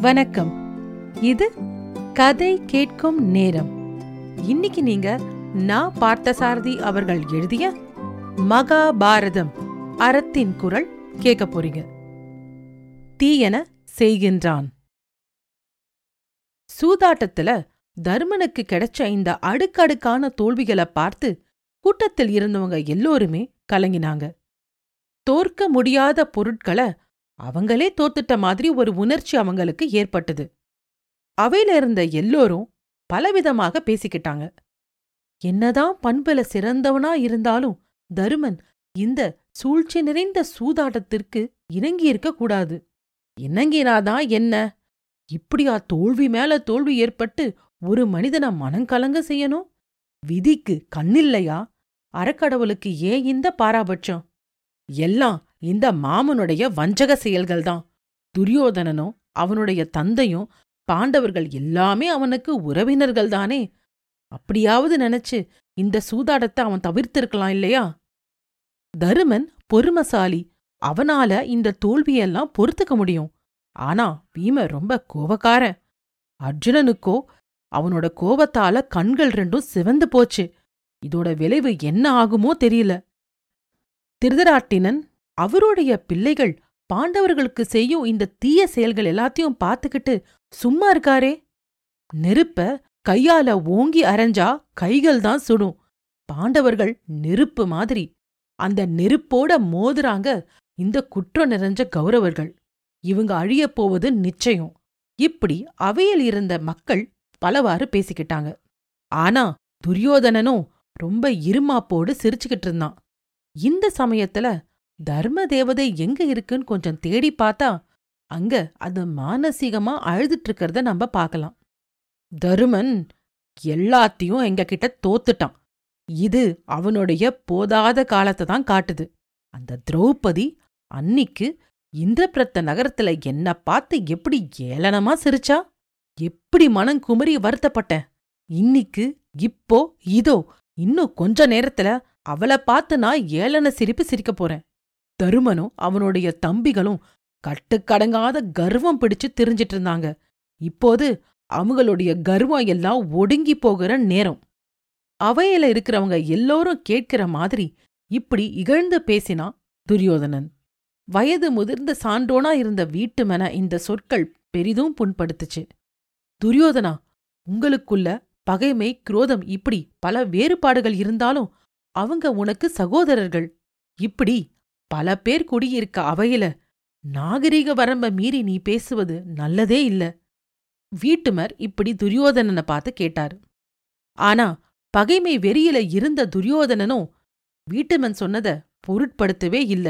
வணக்கம். இது கதை கேட்கும் நேரம். இன்னைக்கு நீங்க நான் பார்த்தசாரதி அவர்கள் எழுதிய மகாபாரதம் அறத்தின் குரல் கேட்க போறீங்க. தீயன செய்கின்றான். சூதாட்டத்துல தர்மனுக்கு கிடைச்ச இந்த அடுக்கடுக்கான தோல்விகளை பார்த்து கூட்டத்தில் இருந்தவங்க எல்லோருமே கலங்கினாங்க. தோற்க முடியாத பொருட்களை அவங்களே தோத்துட்ட மாதிரி ஒரு உணர்ச்சி அவங்களுக்கு ஏற்பட்டது. அவையில இருந்த எல்லோரும் பலவிதமாக பேசிக்கிட்டாங்க. என்னதான் பண்புல சிறந்தவனா இருந்தாலும் தருமன் இந்த சூழ்ச்சி நிறைந்த சூதாட்டத்திற்கு இணங்கியிருக்க கூடாது. இணங்கினாதான் என்ன? இப்படியா தோல்வி மேல தோல்வி ஏற்பட்டு ஒரு மனிதனை மனங்கலங்க செய்யணும்? விதிக்கு கண்ணில்லையா? அறக்கடவுளுக்கு ஏன் இந்த பாராபட்சம்? எல்லாம் இந்த மாமனுடைய வஞ்சக செயல்கள்தான். துரியோதனனும் அவனுடைய தந்தையும் பாண்டவர்கள் எல்லாமே அவனுக்கு உறவினர்கள்தானே? அப்படியாவது நினைச்சு இந்த சூதாடத்தை அவன் தவிர்த்திருக்கலாம் இல்லையா? தருமன் பொறுமசாலி. அவனால இந்த தோல்வியெல்லாம் பொறுத்துக்க முடியும். ஆனா பீம ரொம்ப கோவக்காரன் அர்ஜுனனுக்கோ அவனோட கோவத்தால கண்கள் ரெண்டும் சிவந்து போச்சு. இதோட விளைவு என்ன ஆகுமோ தெரியல. திருதராட்டினன் அவருடைய பிள்ளைகள் பாண்டவர்களுக்கு செய்யும் இந்த தீய செயல்கள் எல்லாத்தையும் பார்த்துக்கிட்டு சும்மா இருக்காரே? நெருப்ப கையால ஓங்கி அரைஞ்சா கைகள் தான் சுடும். பாண்டவர்கள் நெருப்பு மாதிரி. அந்த நெருப்போட மோதுறாங்க இந்த குற்றம் நிறைஞ்ச கௌரவர்கள். இவங்க அழியப் போவது நிச்சயம். இப்படி அவையில் இருந்த மக்கள் பலவாறு பேசிக்கிட்டாங்க. ஆனா துரியோதனனும் ரொம்ப இருமாப்போடு சிரிச்சுக்கிட்டு இருந்தான். இந்த சமயத்துல தர்ம தேவதை எங்க இருக்குன்னு கொஞ்சம் தேடி பார்த்தா அங்க அது மானசீகமா அழுதுட்டு இருக்கிறத நம்ம பார்க்கலாம். தருமன் எல்லாத்தையும் எங்க கிட்ட தோத்துட்டான். இது அவனுடைய போதாத காலத்தை தான் காட்டுது. அந்த திரௌபதி அன்னிக்கு இந்திரபிரத்த நகரத்துல என்ன பார்த்து எப்படி ஏளனமா சிரிச்சா? எப்படி மனம் குமரி வருத்தப்பட்டேன். இன்னிக்கு இப்போ இதோ இன்னும் கொஞ்ச நேரத்துல அவளை பார்த்து நான் ஏளன சிரிப்பு சிரிக்க போறேன். தருமனும் அவனுடைய தம்பிகளும் கட்டுக்கடங்காத கர்வம் பிடிச்சு திரிஞ்சிட்டு இருந்தாங்க. இப்போது அவங்களுடைய கர்வம் எல்லாம் ஒடுங்கி போகிற நேரம். அவையில இருக்கிறவங்க எல்லோரும் கேட்கிற மாதிரி இப்படி இகழ்ந்து பேசினா துரியோதனன் வயது முதிர்ந்த சான்றோனா இருந்த வீட்டுமென இந்த சொற்கள் பெரிதும் புண்படுத்துச்சு. துரியோதனா உங்களுக்குள்ள பகைமை குரோதம் இப்படி பல வேறுபாடுகள் இருந்தாலும் அவங்க உனக்கு சகோதரர்கள். இப்படி பல பேர் குடியிருக்க அவையில நாகரிக வரம்ப மீறி நீ பேசுவது நல்லதே இல்ல. வீட்டுமர் இப்படி துரியோதனனை பார்த்து கேட்டாரு. ஆனா பகைமை வெறியில இருந்த துரியோதனனும் வீட்டுமன் சொன்னத பொருட்படுத்தவே இல்ல.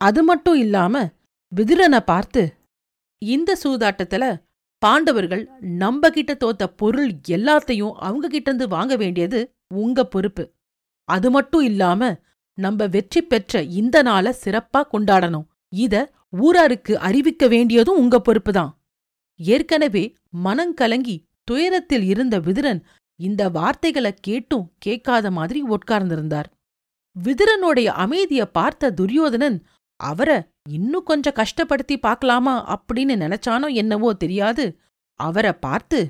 அது மட்டும் இல்லாம விதுரனை பார்த்து இந்த சூதாட்டத்துல பாண்டவர்கள் நம்ப கிட்ட தோத்த பொருள் எல்லாத்தையும் அவங்க கிட்டந்து வாங்க வேண்டியது உங்க பொறுப்பு. அது மட்டும் இல்லாம நம்ம வெற்றி பெற்ற இந்த நாள சிறப்பா கொண்டாடணும். இத ஊராருக்கு அறிவிக்க வேண்டியதும் உங்க பொறுப்புதான் ஏற்கனவே மனங்கலங்கி துயரத்தில் இருந்த விதுரன் இந்த வார்த்தைகளை கேட்டும் கேட்காத மாதிரி உட்கார்ந்திருந்தார். விதுரனுடைய அமைதிய பார்த்த துரியோதனன் அவர இன்னும் கொஞ்சம் கஷ்டப்படுத்தி பார்க்கலாமா அப்படின்னு நினைச்சானோ என்னவோ தெரியாது. அவரை பார்த்து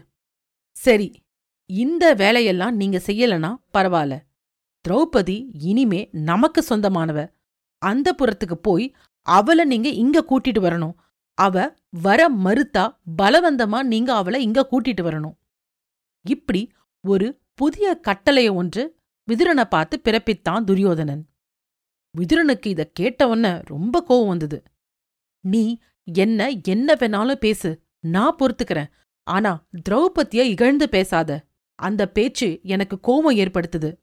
சரி இந்த வேலையெல்லாம் நீங்க செய்யலனா பரவாயில்ல. திரௌபதி இனிமே நமக்கு சொந்தமானவ. அந்த புறத்துக்கு போய் அவளை நீங்க இங்க கூட்டிட்டு வரணும். அவ வர மறுத்தா பலவந்தமா நீங்க அவளை இங்க கூட்டிட்டு வரணும். இப்படி ஒரு புதிய கட்டளைய ஒன்று விதுரனை பார்த்து பிறப்பித்தான் துரியோதனன். விதுரனுக்கு இத கேட்டவொன்ன ரொம்ப கோவம் வந்தது. நீ என்ன என்ன வேணாலும் பேசு. நான் பொறுத்துக்கிறேன். ஆனா திரௌபதிய இகழ்ந்து பேசாத. அந்த பேச்சு எனக்கு கோபம் ஏற்படுத்துது.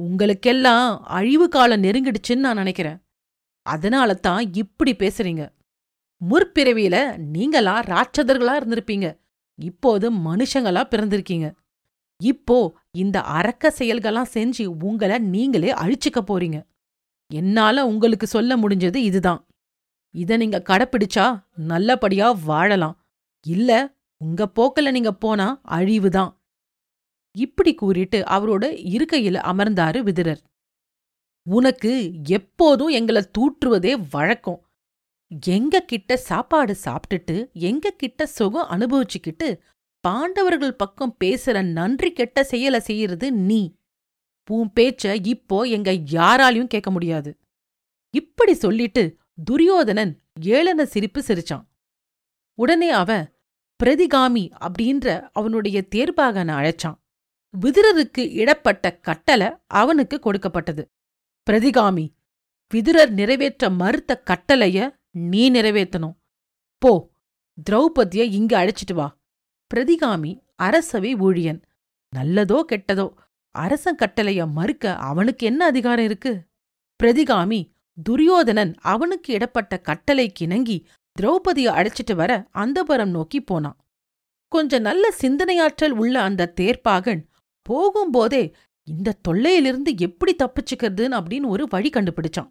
உங்களுக்கெல்லாம் அழிவு காலம் நெருங்கிடுச்சுன்னு நான் நினைக்கிறேன். அதனால தான் இப்படி பேசுறீங்க. முற்பிறவியில நீங்களா ராட்சதர்களா இருந்திருப்பீங்க. இப்போது மனுஷங்களா பிறந்திருக்கீங்க. இப்போ இந்த அரக்க செயல்களாம் செஞ்சு உங்கள நீங்களே அழிச்சுக்க போறீங்க. என்னால உங்களுக்கு சொல்ல முடிஞ்சது இதுதான். இத நீங்க கடைப்பிடிச்சா நல்லபடியா வாழலாம். இல்ல உங்க போக்குல நீங்க போனா அழிவுதான். இப்படி கூறிட்டு அவரோட இருக்கையில அமர்ந்தாரு விதுரர். உனக்கு எப்போதும் எங்கள தூற்றுவதே வழக்கம். எங்க கிட்ட சாப்பாடு சாப்பிட்டுட்டு எங்க கிட்ட சுகம் அனுபவிச்சுக்கிட்டு பாண்டவர்கள் பக்கம் பேசுற நன்றி கெட்ட செயல செய்யறது நீ. உன் பேச்ச இப்போ எங்க யாராலையும் கேட்க முடியாது. இப்படி சொல்லிட்டு துரியோதனன் ஏளன சிரிப்பு சிரிச்சான். உடனே அவன் பிரதிகாமி அப்படின்ற அவனுடைய தேர்பாகனை அழைச்சான். விதுரருக்கு இடப்பட்ட கட்டளை அவனுக்கு கொடுக்கப்பட்டது. பிரதிகாமி விதுரர் நிறைவேற்ற மறுத்த கட்டளைய நீ நிறைவேற்றணும். போ திரௌபதிய இங்க அழைச்சிட்டு வா. பிரதிகாமி அரசவை ஊழியன். நல்லதோ கெட்டதோ அரசன் கட்டளைய மறுக்க அவனுக்கு என்ன அதிகாரம் இருக்கு? பிரதிகாமி துரியோதனன் அவனுக்கு இடப்பட்ட கட்டளைக்கு இணங்கி திரௌபதிய அழைச்சிட்டு வர அந்தபுரம் நோக்கி போனான். கொஞ்ச நல்ல சிந்தனையாற்றல் உள்ள அந்த தேர்ப்பாகன் போகும்போதே இந்த தொல்லையிலிருந்து எப்படி தப்பிச்சுக்கிறதுன்னு அப்படின்னு ஒரு வழி கண்டுபிடிச்சான்.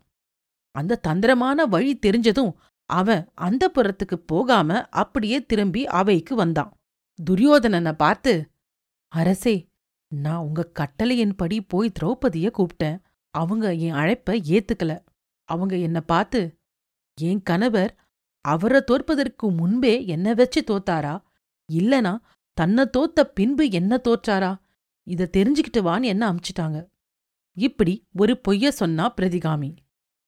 அந்த தந்திரமான வழி தெரிஞ்சதும் அவன் அந்த புறத்துக்கு போகாம அப்படியே திரும்பி அவைக்கு வந்தான். துரியோதனனை பார்த்து அரசே நான் உங்க கட்டளையின்படி போய் திரௌபதிய கூப்பிட்டேன். அவங்க என் அழைப்ப ஏத்துக்கல. அவங்க என்ன பார்த்து என் கணவர் அவரை தோற்பதற்கு முன்பே என்ன வச்சு தோத்தாரா? இல்லனா தன்னை தோத்த பின்பு என்ன தோற்றாரா? இத தெரிஞ்சுக்கிட்டு வான்னு என்ன அமிச்சிட்டாங்க? இப்படி ஒரு பொய்ய சொன்னா பிரதிகாமி.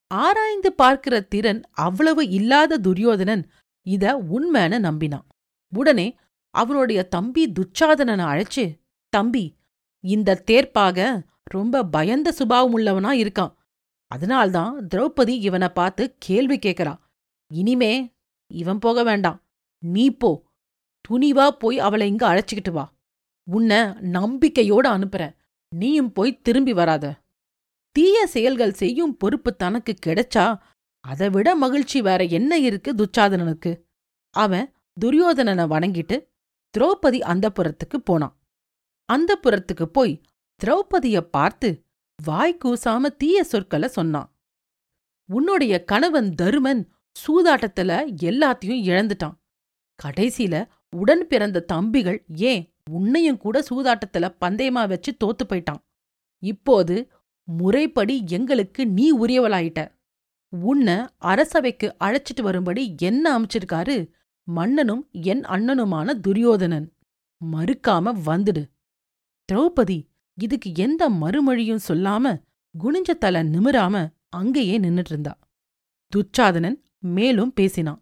ஆராய்ந்து பார்க்கிற திறன் அவ்வளவு இல்லாத துரியோதனன் இத உண்மைன்னு நம்பினான் உடனே அவனுடைய தம்பி துச்சாதனனை அழைச்சு தம்பி இந்த தேர்ப்பாக ரொம்ப பயந்த சுபாவம் உள்ளவனா இருக்கான். அதனால்தான் திரௌபதி இவனை பார்த்து கேள்வி கேட்கறான் இனிமே இவன் போக வேண்டாம். நீ போ. துணிவா போய் அவளை இங்க அழைச்சிக்கிட்டு வா. உன்னை நம்பிக்கையோட அனுப்புறேன். நீயும் போய் திரும்பி வராத. தீய செயல்கள் செய்யும் பொறுப்பு தனக்கு கிடைச்சா அதை விட மகிழ்ச்சி வேற என்ன இருக்கு துச்சாதனனுக்கு? அவன் துரியோதனனை வணங்கிட்டு திரௌபதி அந்தப்புறத்துக்கு போனான். அந்தப்புறத்துக்கு போய் திரௌபதிய பார்த்து வாய் கூசாம தீய சொற்களை சொன்னான். உன்னுடைய கணவன் தருமன் சூதாட்டத்துல எல்லாத்தையும் இழந்துட்டான். கடைசியில உடன் பிறந்த தம்பிகள் ஏன் உன்னையும் கூட சூதாட்டத்துல பந்தயமா வச்சு தோத்து போயிட்டான். இப்போது முறைப்படி எங்களுக்கு நீ உரியவளாயிட்ட. உன்னை அரசவைக்கு அழைச்சிட்டு வரும்படி என்ன அமைச்சிருக்காரு? மன்னனும் என் அண்ணனுமான துரியோதனன். மறுக்காம வந்துடு. திரௌபதி இதுக்கு எந்த மறுமொழியும் சொல்லாம குனிஞ்ச தலை நிமிராம அங்கேயே நின்னுட்டு இருந்தா துச்சாதனன் மேலும் பேசினான்.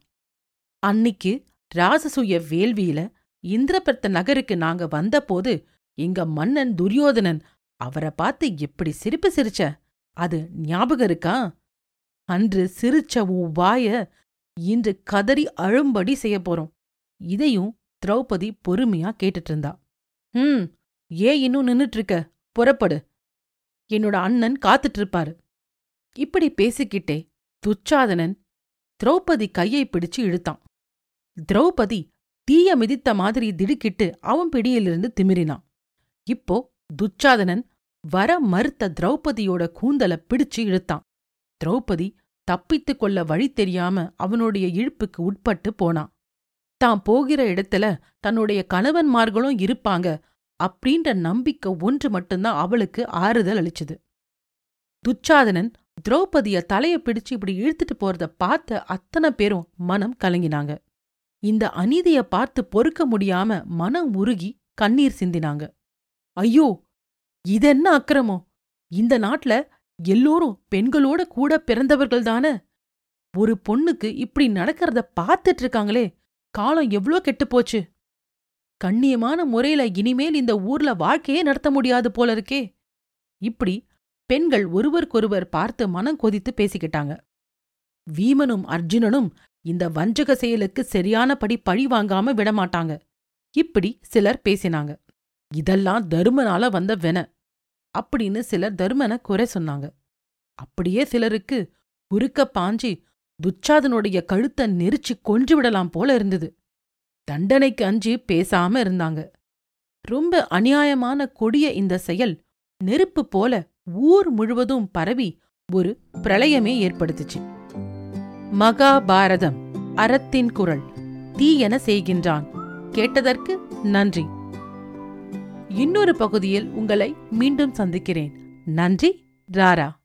அன்னிக்கு ராசசூய வேள்வியில இந்திரபிரத்த நகருக்கு நாங்க வந்தபோது இங்க மன்னன் துரியோதனன் அவரை பார்த்து எப்படி சிரிப்பு சிரிச்ச? அது ஞாபகம் இருக்கா? அன்று சிரிச்ச உன் வாய இன்று கதறி அழும்படி செய்ய போறோம். இதையும் திரௌபதி பொறுமையா கேட்டுட்டு இருந்தா. ம் ஏன் இன்னும் நின்னுட்டு இருக்க புறப்படு. என்னோட அண்ணன் காத்துட்டு இருப்பாரு இப்படி பேசிக்கிட்டே துச்சாதனன் திரௌபதி கையை பிடிச்சு இழுத்தான். திரௌபதி தீய மிதித்த மாதிரி திடுக்கிட்டு அவன் பிடியிலிருந்து திமிரினான். இப்போ துச்சாதனன் வர மறுத்த திரௌபதியோட கூந்தல பிடிச்சு இழுத்தான். திரௌபதி தப்பித்துக் கொள்ள வழி தெரியாம அவனுடைய இழுப்புக்கு உட்பட்டு போனான். தான் போகிற இடத்துல தன்னுடைய கணவன்மார்களும் இருப்பாங்க அப்படின்ற நம்பிக்கை ஒன்று மட்டும்தான் அவளுக்கு ஆறுதல் அளிச்சுது. துச்சாதனன் திரௌபதிய தலைய பிடிச்சு இப்படி இழுத்துட்டு போறத பார்த்த அத்தனை பேரும் மனம் கலங்கினாங்க. இந்த அநீதிய பார்த்து பொறுக்க முடியாம மனம் உருகி கண்ணீர் சிந்தினாங்க. ஐயோ இதென்ன அக்கிரமம்? இந்த நாட்ல எல்லோரும் பெண்களோட கூட பிறந்தவர்கள் தானே? ஒரு பொண்ணுக்கு இப்படி நடக்கிறத பார்த்துட்டு இருக்காங்களே காலம் எவ்ளோ கெட்டுப் போச்சு? கண்ணியமான முறையில இனிமேல் இந்த ஊர்ல வாழ்க்கையே நடத்த முடியாது போல இருக்கே. இப்படி பெண்கள் ஒருவருக்கொருவர் பார்த்து மனம் கொதித்து பேசிக்கிட்டாங்க. வீமனும் அர்ஜுனனும் இந்த வஞ்சக செயலுக்கு சரியானபடி பழி வாங்காம விடமாட்டாங்க. இப்படி சிலர் பேசினாங்க. இதெல்லாம் தருமனால வந்த வென அப்படின்னு சிலர் தருமனை குறை சொன்னாங்க. அப்படியே சிலருக்கு குறுக்க பாஞ்சி துச்சாதனுடைய கழுத்தை நெரிச்சு கொன்று விடலாம் போல இருந்தது. தண்டனைக்கு அஞ்சி பேசாம இருந்தாங்க. ரொம்ப அநியாயமான கொடிய இந்த செயல் நெருப்பு போல ஊர் முழுவதும் பரவி ஒரு பிரளயமே ஏற்படுத்துச்சு. மகாபாரதம் அறத்தின் குரல் தீயென செய்கின்றான். கேட்டதற்கு நன்றி. இன்னொரு பகுதியில் உங்களை மீண்டும் சந்திக்கிறேன். நன்றி ராரா.